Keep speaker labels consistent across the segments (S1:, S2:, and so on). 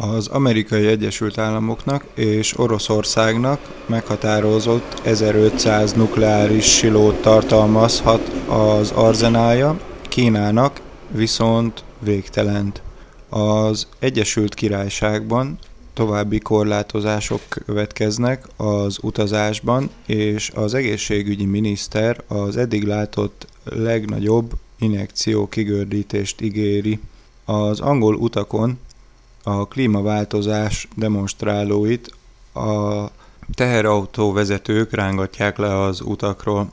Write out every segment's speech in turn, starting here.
S1: Az Amerikai Egyesült Államoknak és Oroszországnak meghatározott 1500 nukleáris silót tartalmazhat az arzenálja, Kínának viszont végtelent. Az Egyesült Királyságban további korlátozások következnek az utazásban, és az egészségügyi miniszter az eddig látott legnagyobb injekció kigördítést ígéri. Az angol utakon a klímaváltozás demonstrálóit a teherautó vezetők rángatják le az utakról.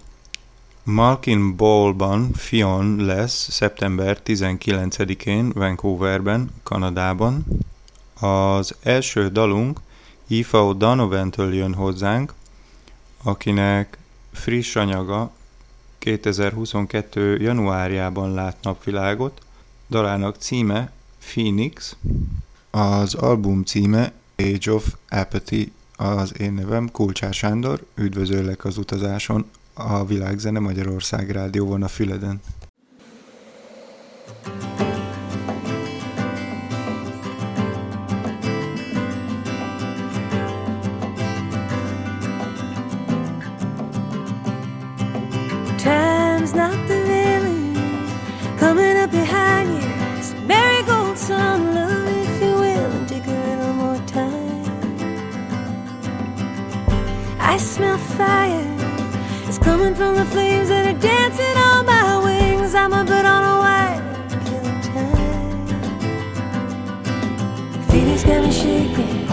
S1: Malkin Ballban Fion lesz szeptember 19-én Vancouverben, Kanadában. Az első dalunk Aoife O'Donovan-től jön hozzánk, akinek friss anyaga 2022. januárjában lát napvilágot. Dalának címe Phoenix, az album címe Age of Apathy, az én nevem Kulcsár Sándor, üdvözöllek az utazáson, a Világzene Magyarország rádióban a Füleden.
S2: Time's from the flames that are dancing on my wings. I'm a bird on a wire, killing time. Feelings got me shaking,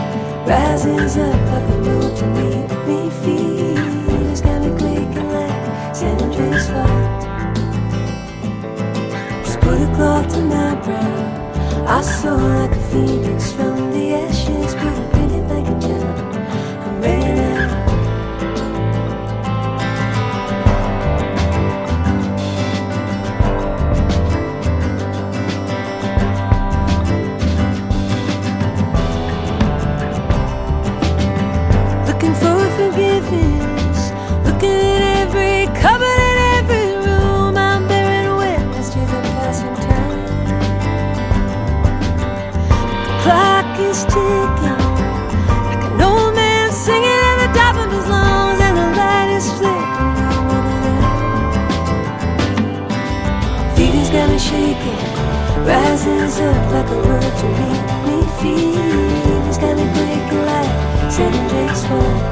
S2: rises up like a road to meet me. Feelings got me quaking like San Andreas. Just put a cloth to my brow. I soar like a phoenix from rises up like a word to meet me. Feelings got me breaking like San Andreas fault.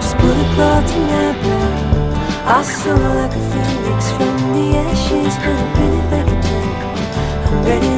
S2: Just put a cloth to my brow. I soar like a phoenix from the ashes, but I bring it back again. I'm ready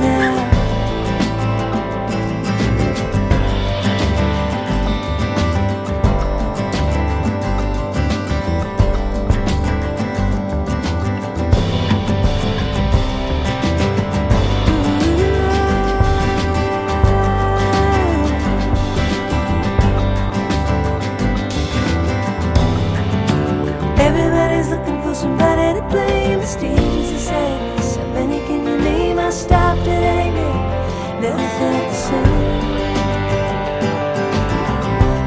S2: The is a sadness. How many can you name? I stopped at anger. Never felt the same.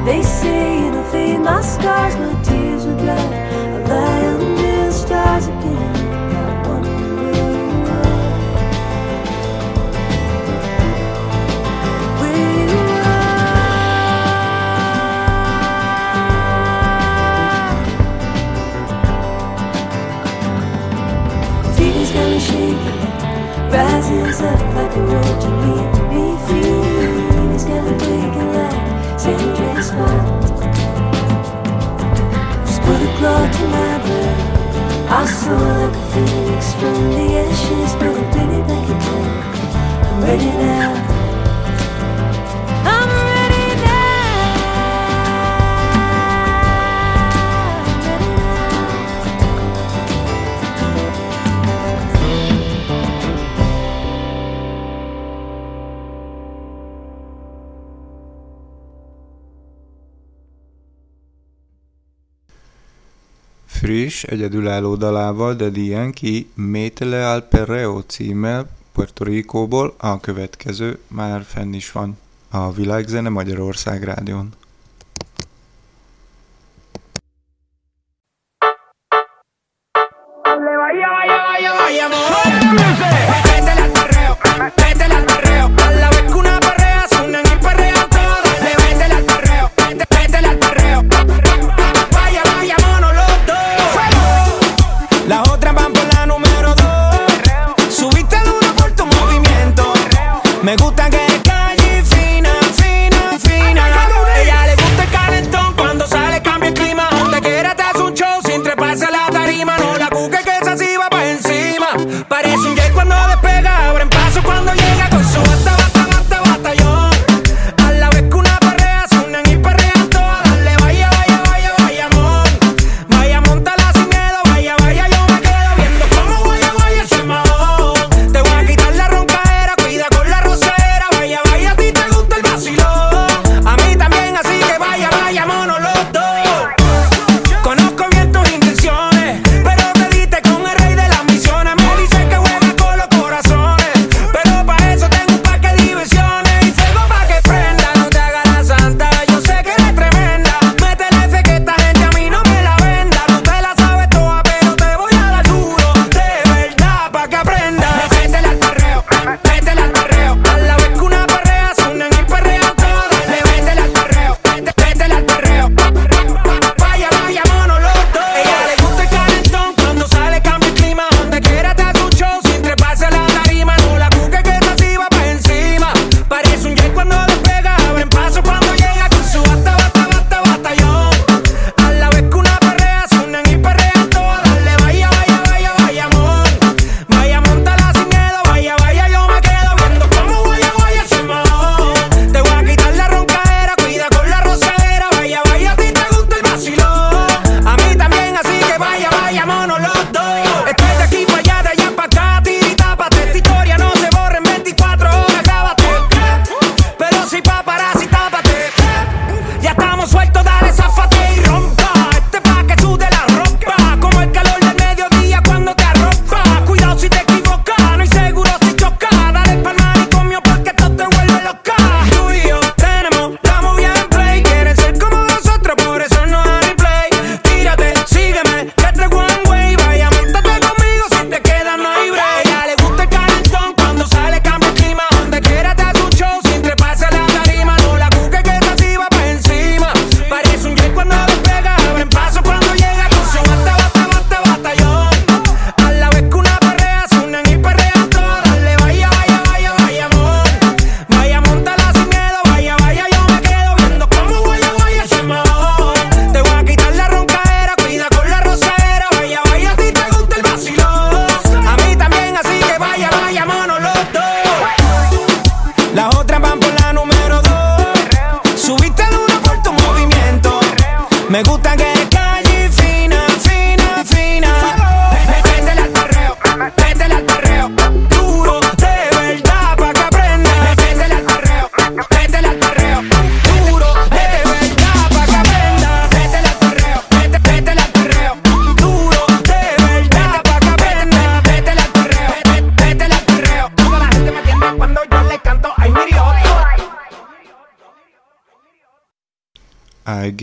S2: They say it'll fade my scars, my I soar like a phoenix from the ashes, but I'm ready back again. I'm ready now.
S1: Friss, egyedülálló dalával Daddy Yankee Métele al Perreo címmel Puerto Ricóból a következő már fenn is van a Világzene Magyarország rádión.
S2: pecar.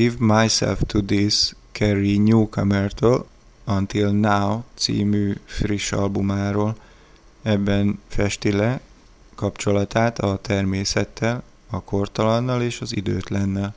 S2: Give Myself to This Carrie Newcomer-től Until Now című friss albumáról. Ebben festi le kapcsolatát a természettel, a kortalannal és az időtlennel.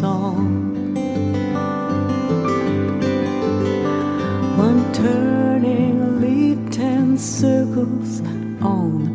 S3: song. One turning lead
S1: ten circles on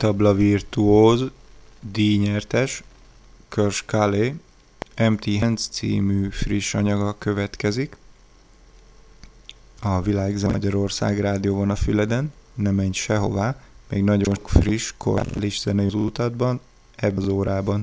S1: tabla virtuóz díjnyertes Körs Kale Empty Hands című friss anyaga következik. A Világ Magyarország rádióban a Füleden, nem menj sehová, még nagyon friss, korális zenei utatban, ebben az órában.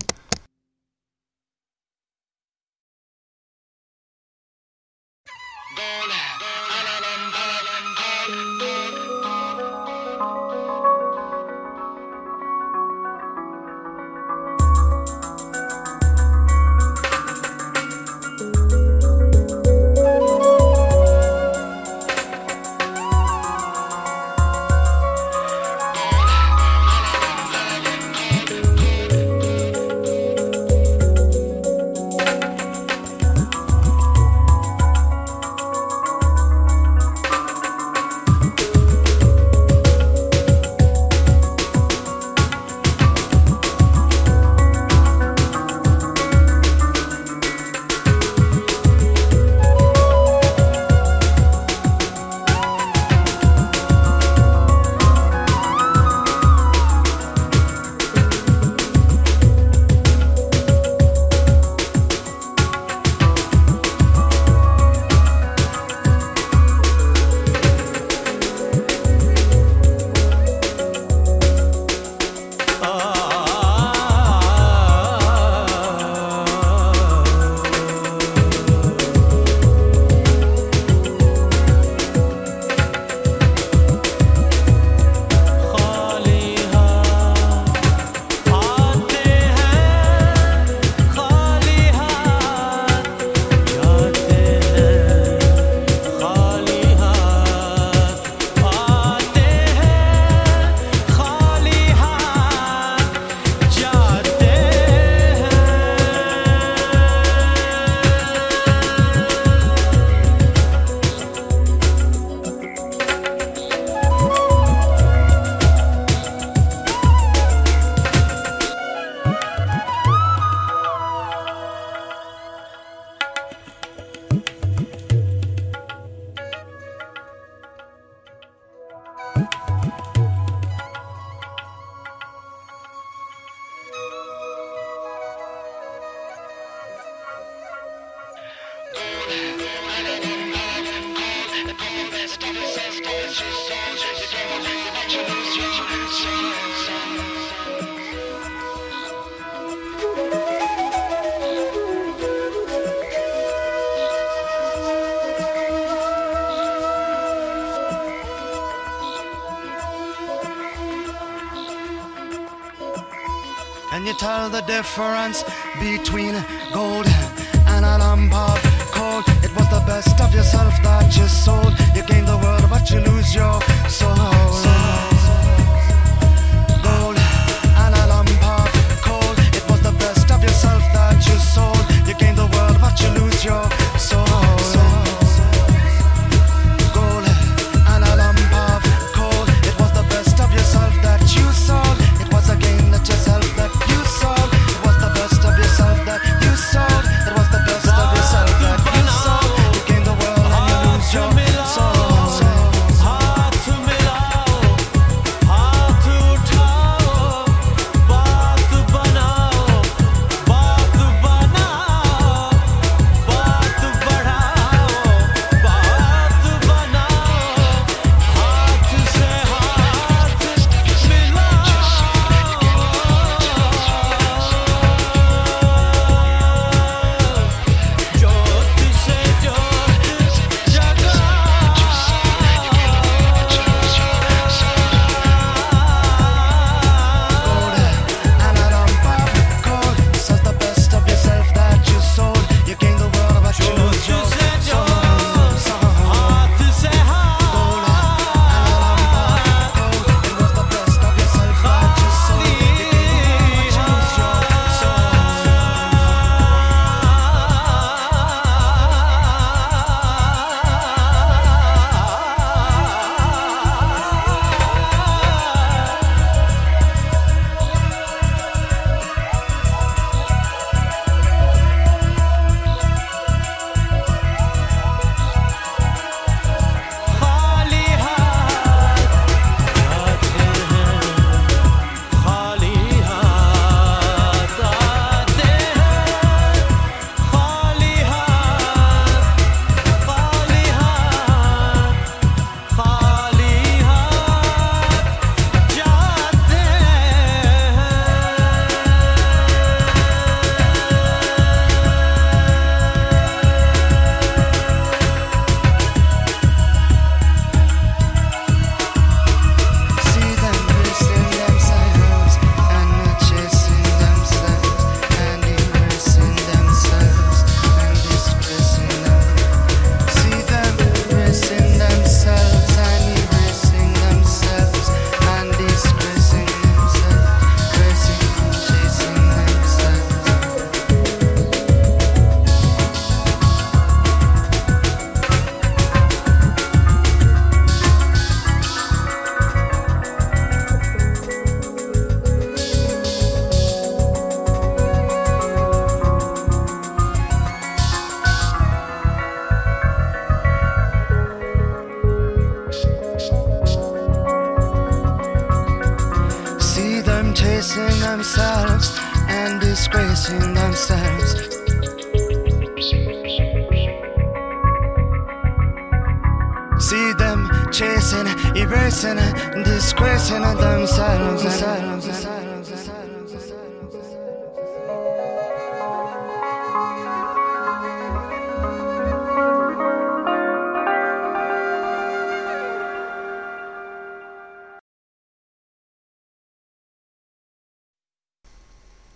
S4: tell the difference between gold and a lump of coal. It was the best of yourself that you sold. You gain the world, but you lose your soul. soul. you gain the world, but you lose your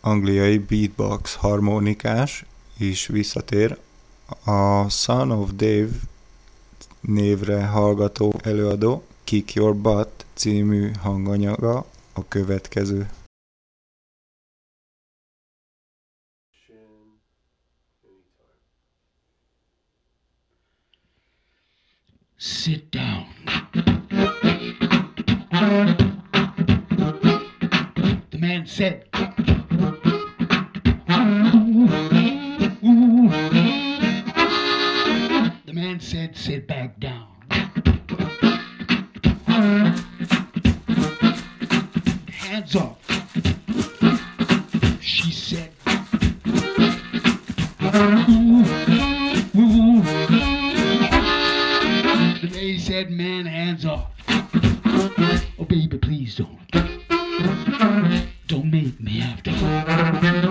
S1: Angliai beatbox harmonikás is visszatér. A Son of Dave névre hallgató előadó Kick Your Butt című hanganyaga a következő.
S5: Sit down. The man said, The man said, Sit back down. Hands off. She said, ooh, ooh. The lady said, Man, hands off. Oh, baby, please don't. Don't make me have to.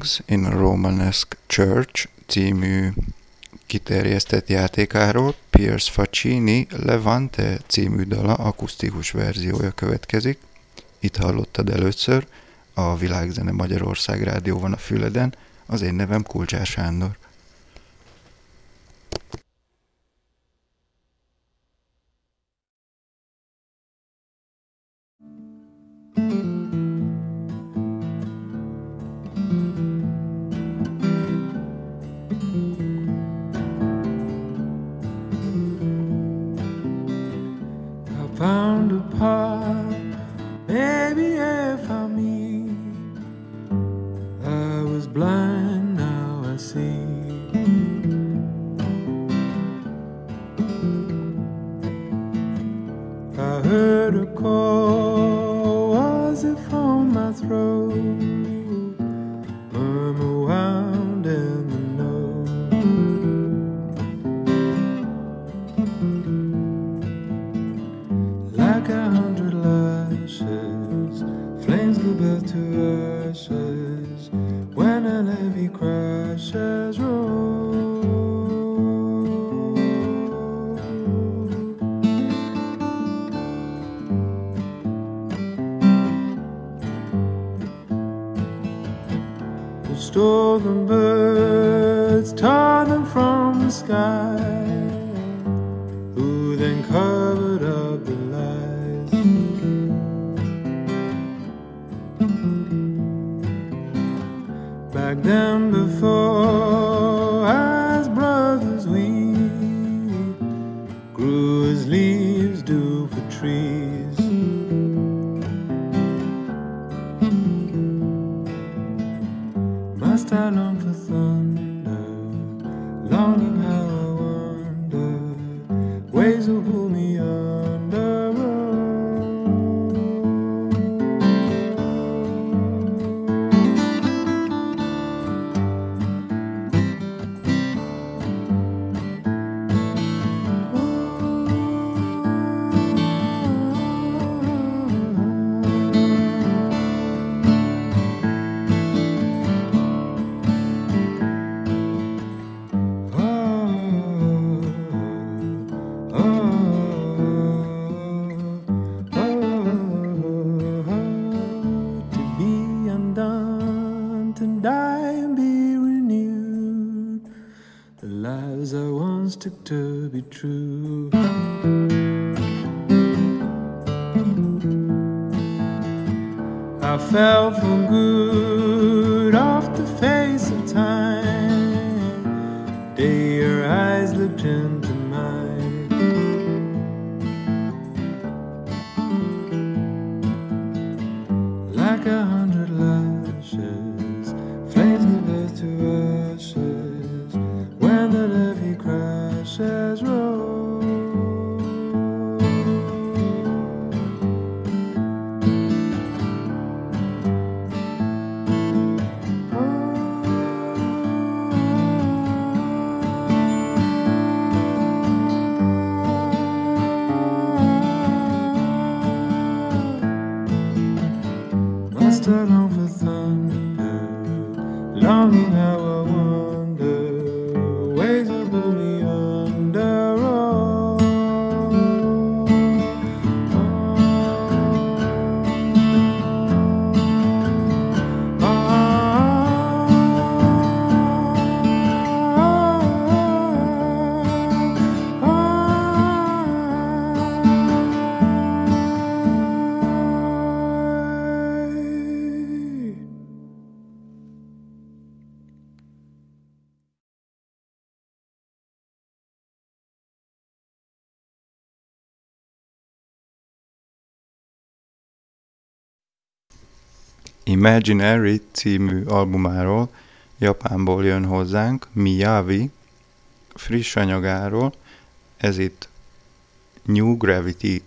S1: Songs in a Romanesque Church című kiterjesztett játékáról Piers Faccini Levante című dala akusztikus verziója következik. Itt hallottad először, a Világzene Magyarország rádióban a Füleden, az én nevem Kulcsár Sándor.
S6: Must I long for thunder, longing true. long how I want.
S1: Imaginary című albumáról, Japánból jön hozzánk, Miyavi, friss anyagáról, ez itt New Gravity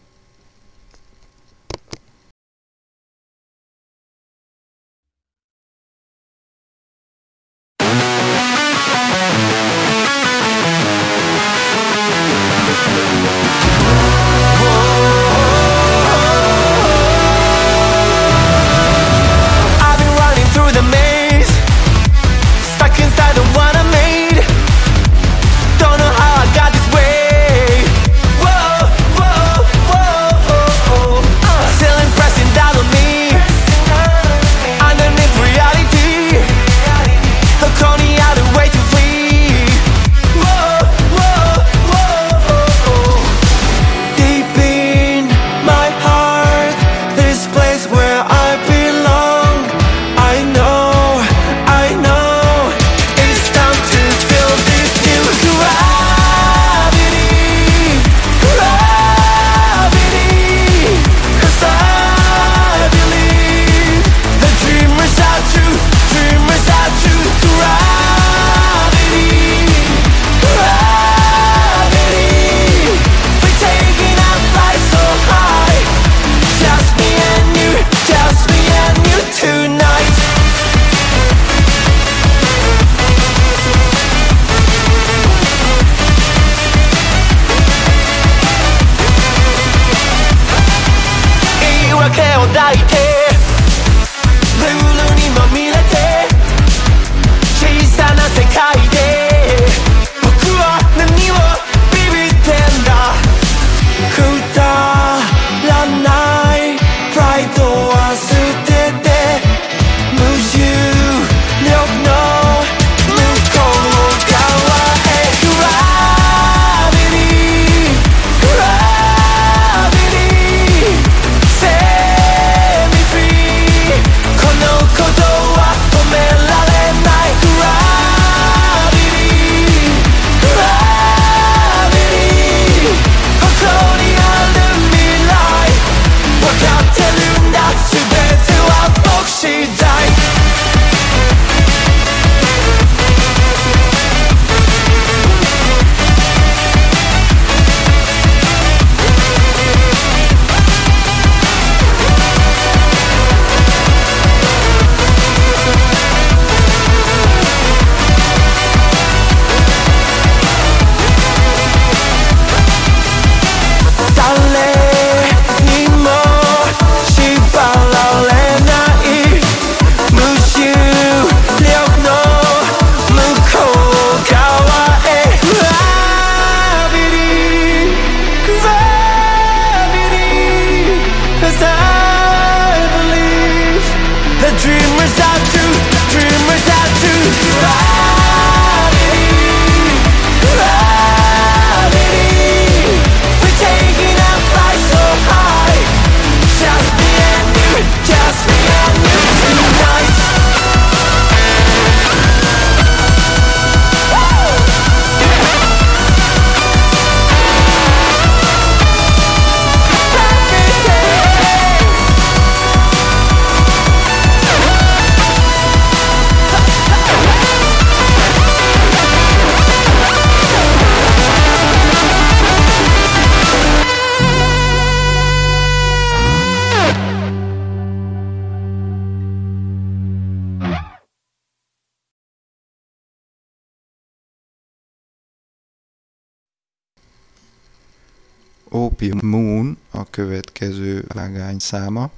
S1: Opium Moon a következő vágány száma.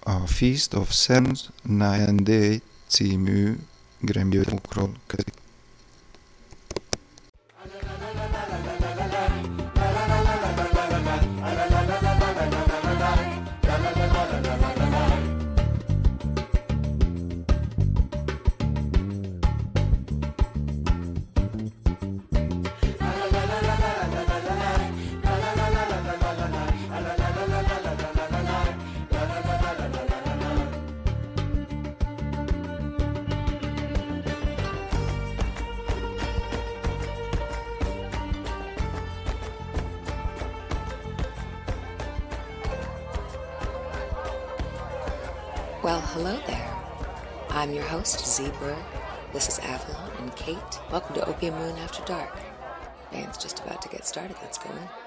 S1: A Feast of Seven Night and Day című Grammy-okról kötik.
S7: I'm your host, Z Berg. This is Avalon and Kate. Welcome to Opium Moon After Dark. Band's just about to get started. Let's go in.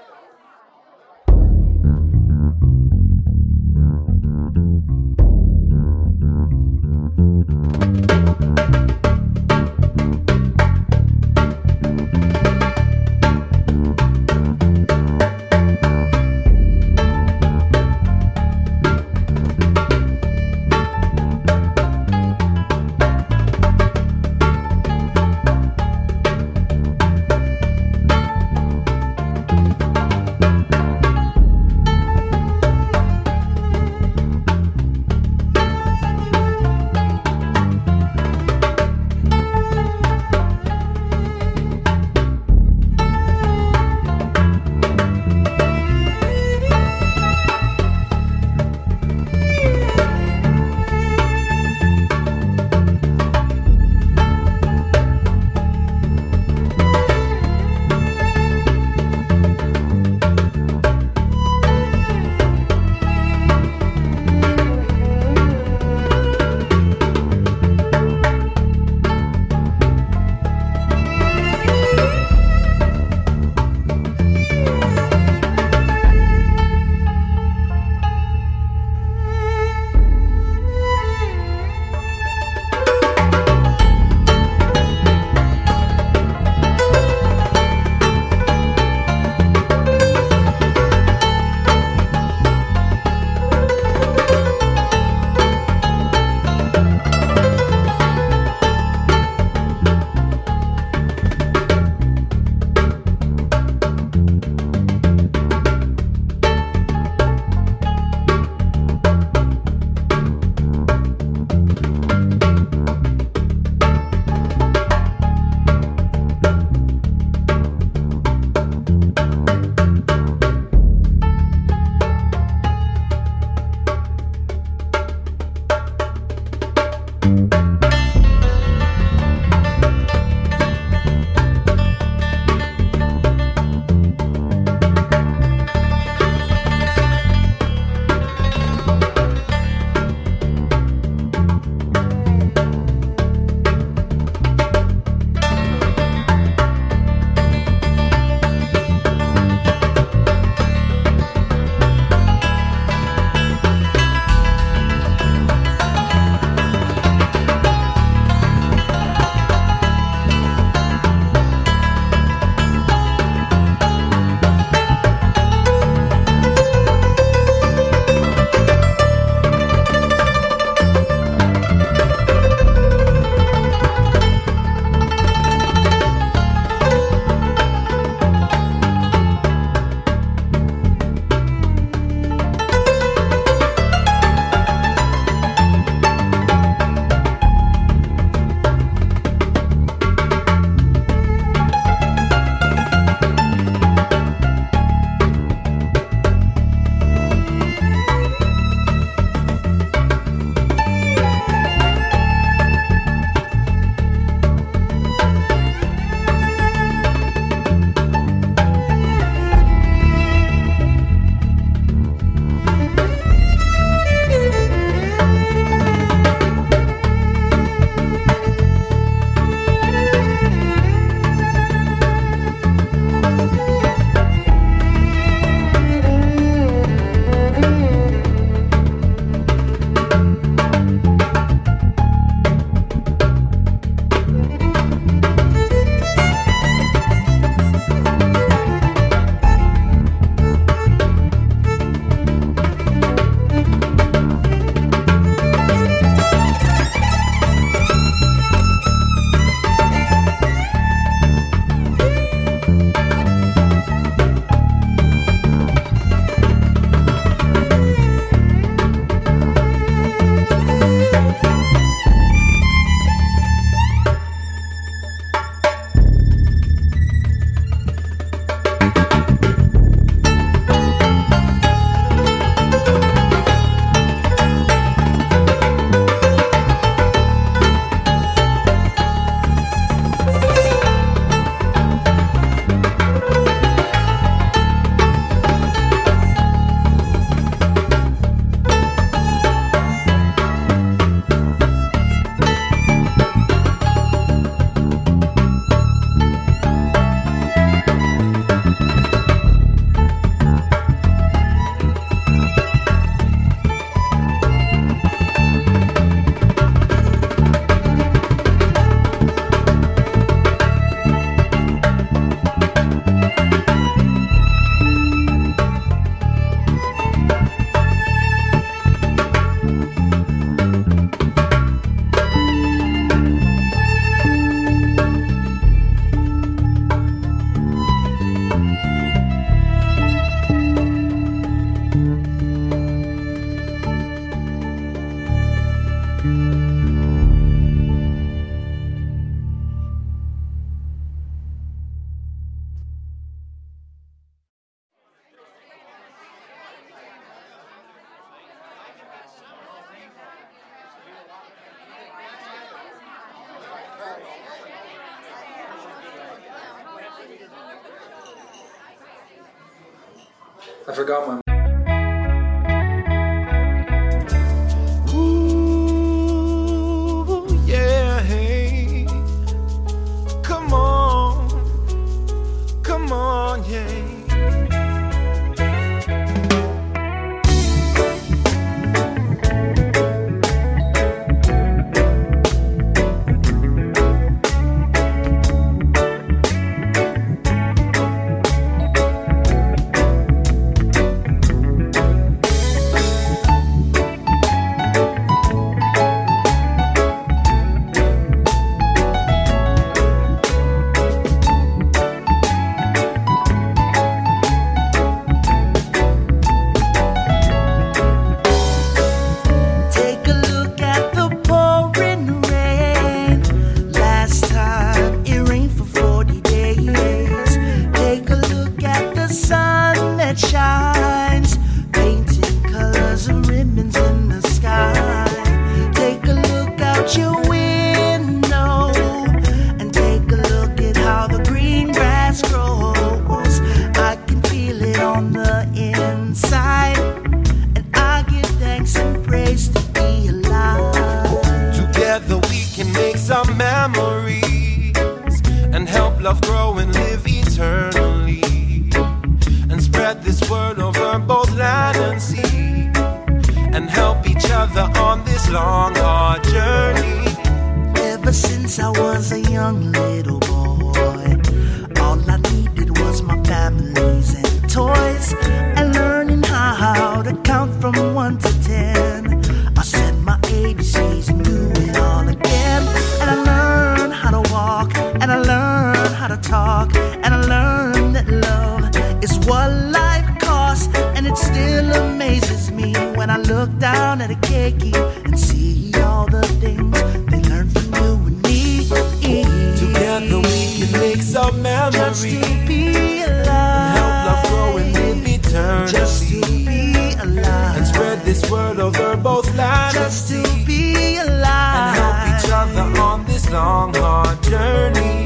S8: of this world, or we're both lying
S9: just to be alive
S8: and help each other on this long, hard journey.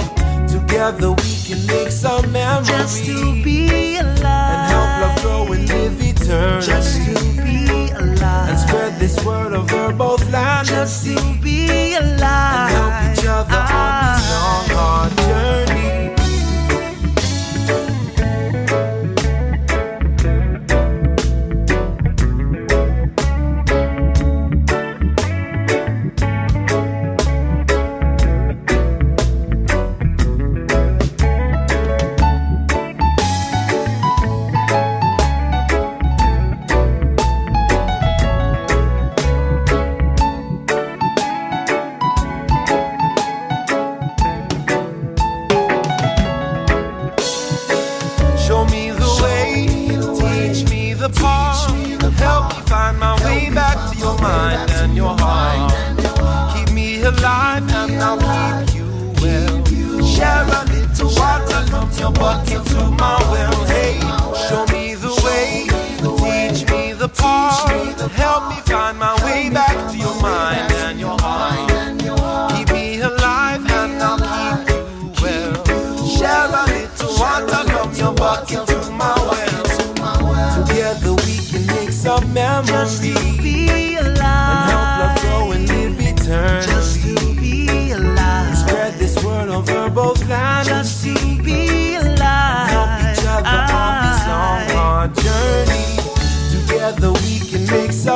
S8: Together we can make some memories.
S9: Just to be alive
S8: and help love grow and live eternally.
S9: Just to be alive.
S8: And spread this word of we're both lying
S9: just to be alive
S8: and help each other on this long, hard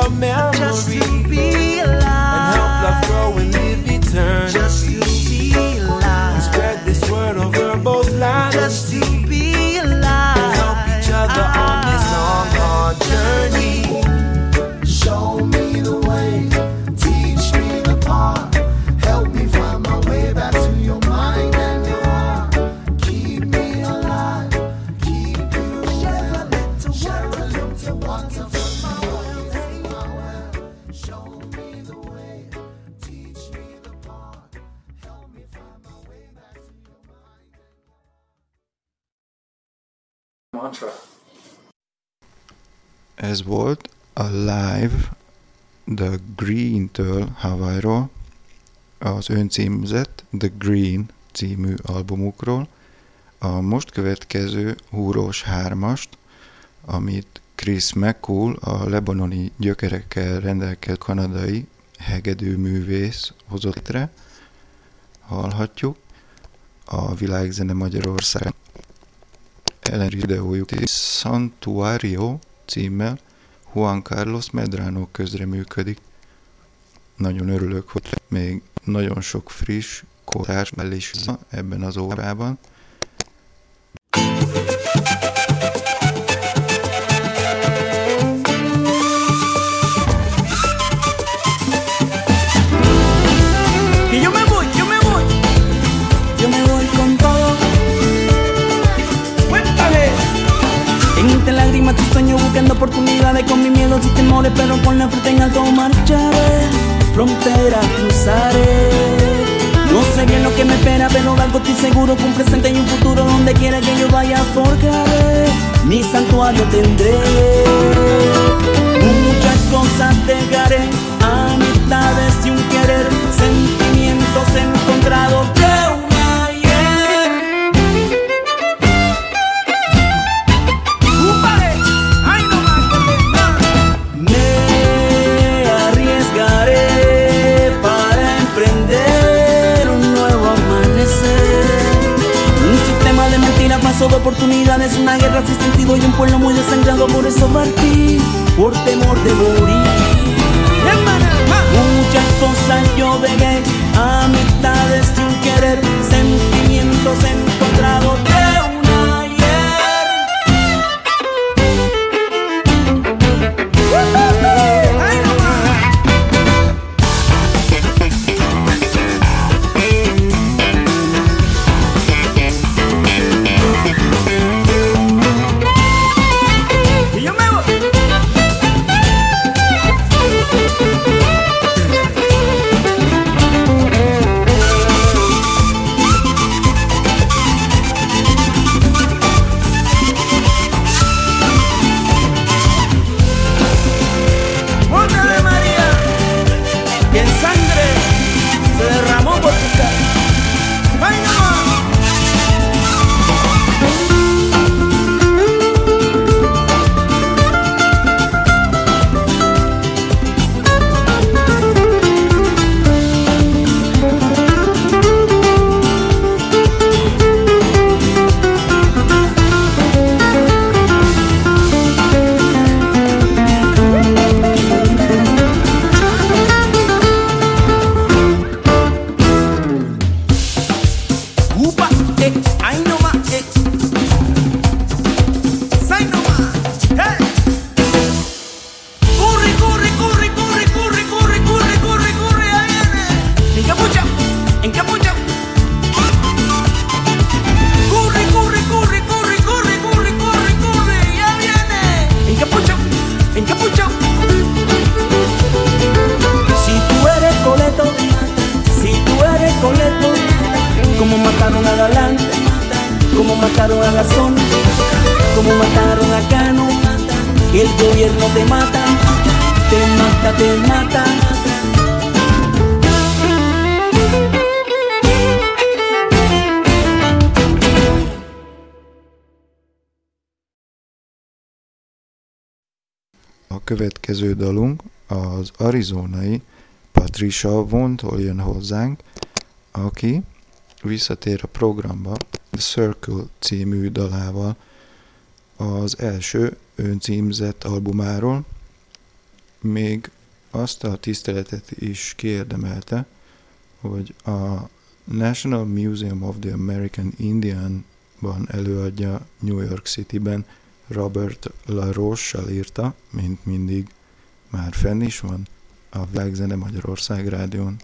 S10: memory. The
S1: Green-től Hawaii-ról, az öncímzett The Green című albumukról, a most következő Húrós hármast, amit Chris McCool, a lebanoni gyökerekkel rendelkező kanadai hegedűművész hozott létre, hallhatjuk. A világzene Magyarország ellen videójuk Santuario címmel, Juan Carlos Medrano közreműködik. Nagyon örülök, hogy még nagyon sok friss kortárs is ebben az órában.
S11: Oportunidades con mis miedos y temores, pero con la frente en alto marcharé. Frontera cruzaré. No sé bien lo que me espera, pero algo estoy seguro que un presente y un futuro donde quiera que yo vaya forjaré. Mi santuario tendré. Muchas cosas dejaré, amistades y un querer, sentimientos encontrados paso de oportunidades, una guerra sin sentido y un pueblo muy desangrado. Por eso partí, por temor de morir. Muchas cosas yo dejé, amistades sin querer, sentimientos encontrados
S1: következő dalunk az arizonai Patricia Vontól jön hozzánk, aki visszatér a programba The Circle című dalával az első öncímzett albumáról, még azt a tiszteletet is kiérdemelte, hogy a National Museum of the American Indian-ban előadja New York City-ben Robert LaRoche-sal írta, mint mindig már fenn is van, a Világzene Magyarország rádión.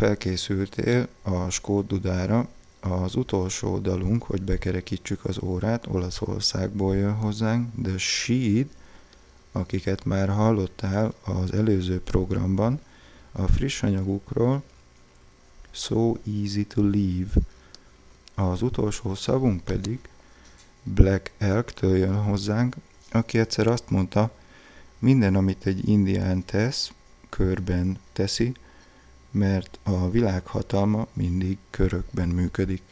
S1: Felkészültél a Skót Dudára, az utolsó dalunk, hogy bekerekítsük az órát, Olaszországból jön hozzánk, The Sheed, akiket már hallottál az előző programban, a friss anyagukról So Easy to Leave. Az utolsó szavunk pedig Black Elk-től jön hozzánk, aki egyszer azt mondta, minden, amit egy indián tesz, körben teszi, mert a világ hatalma mindig körökben működik.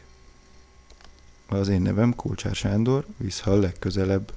S1: Az én nevem Kulcsár Sándor, vissza legközelebb.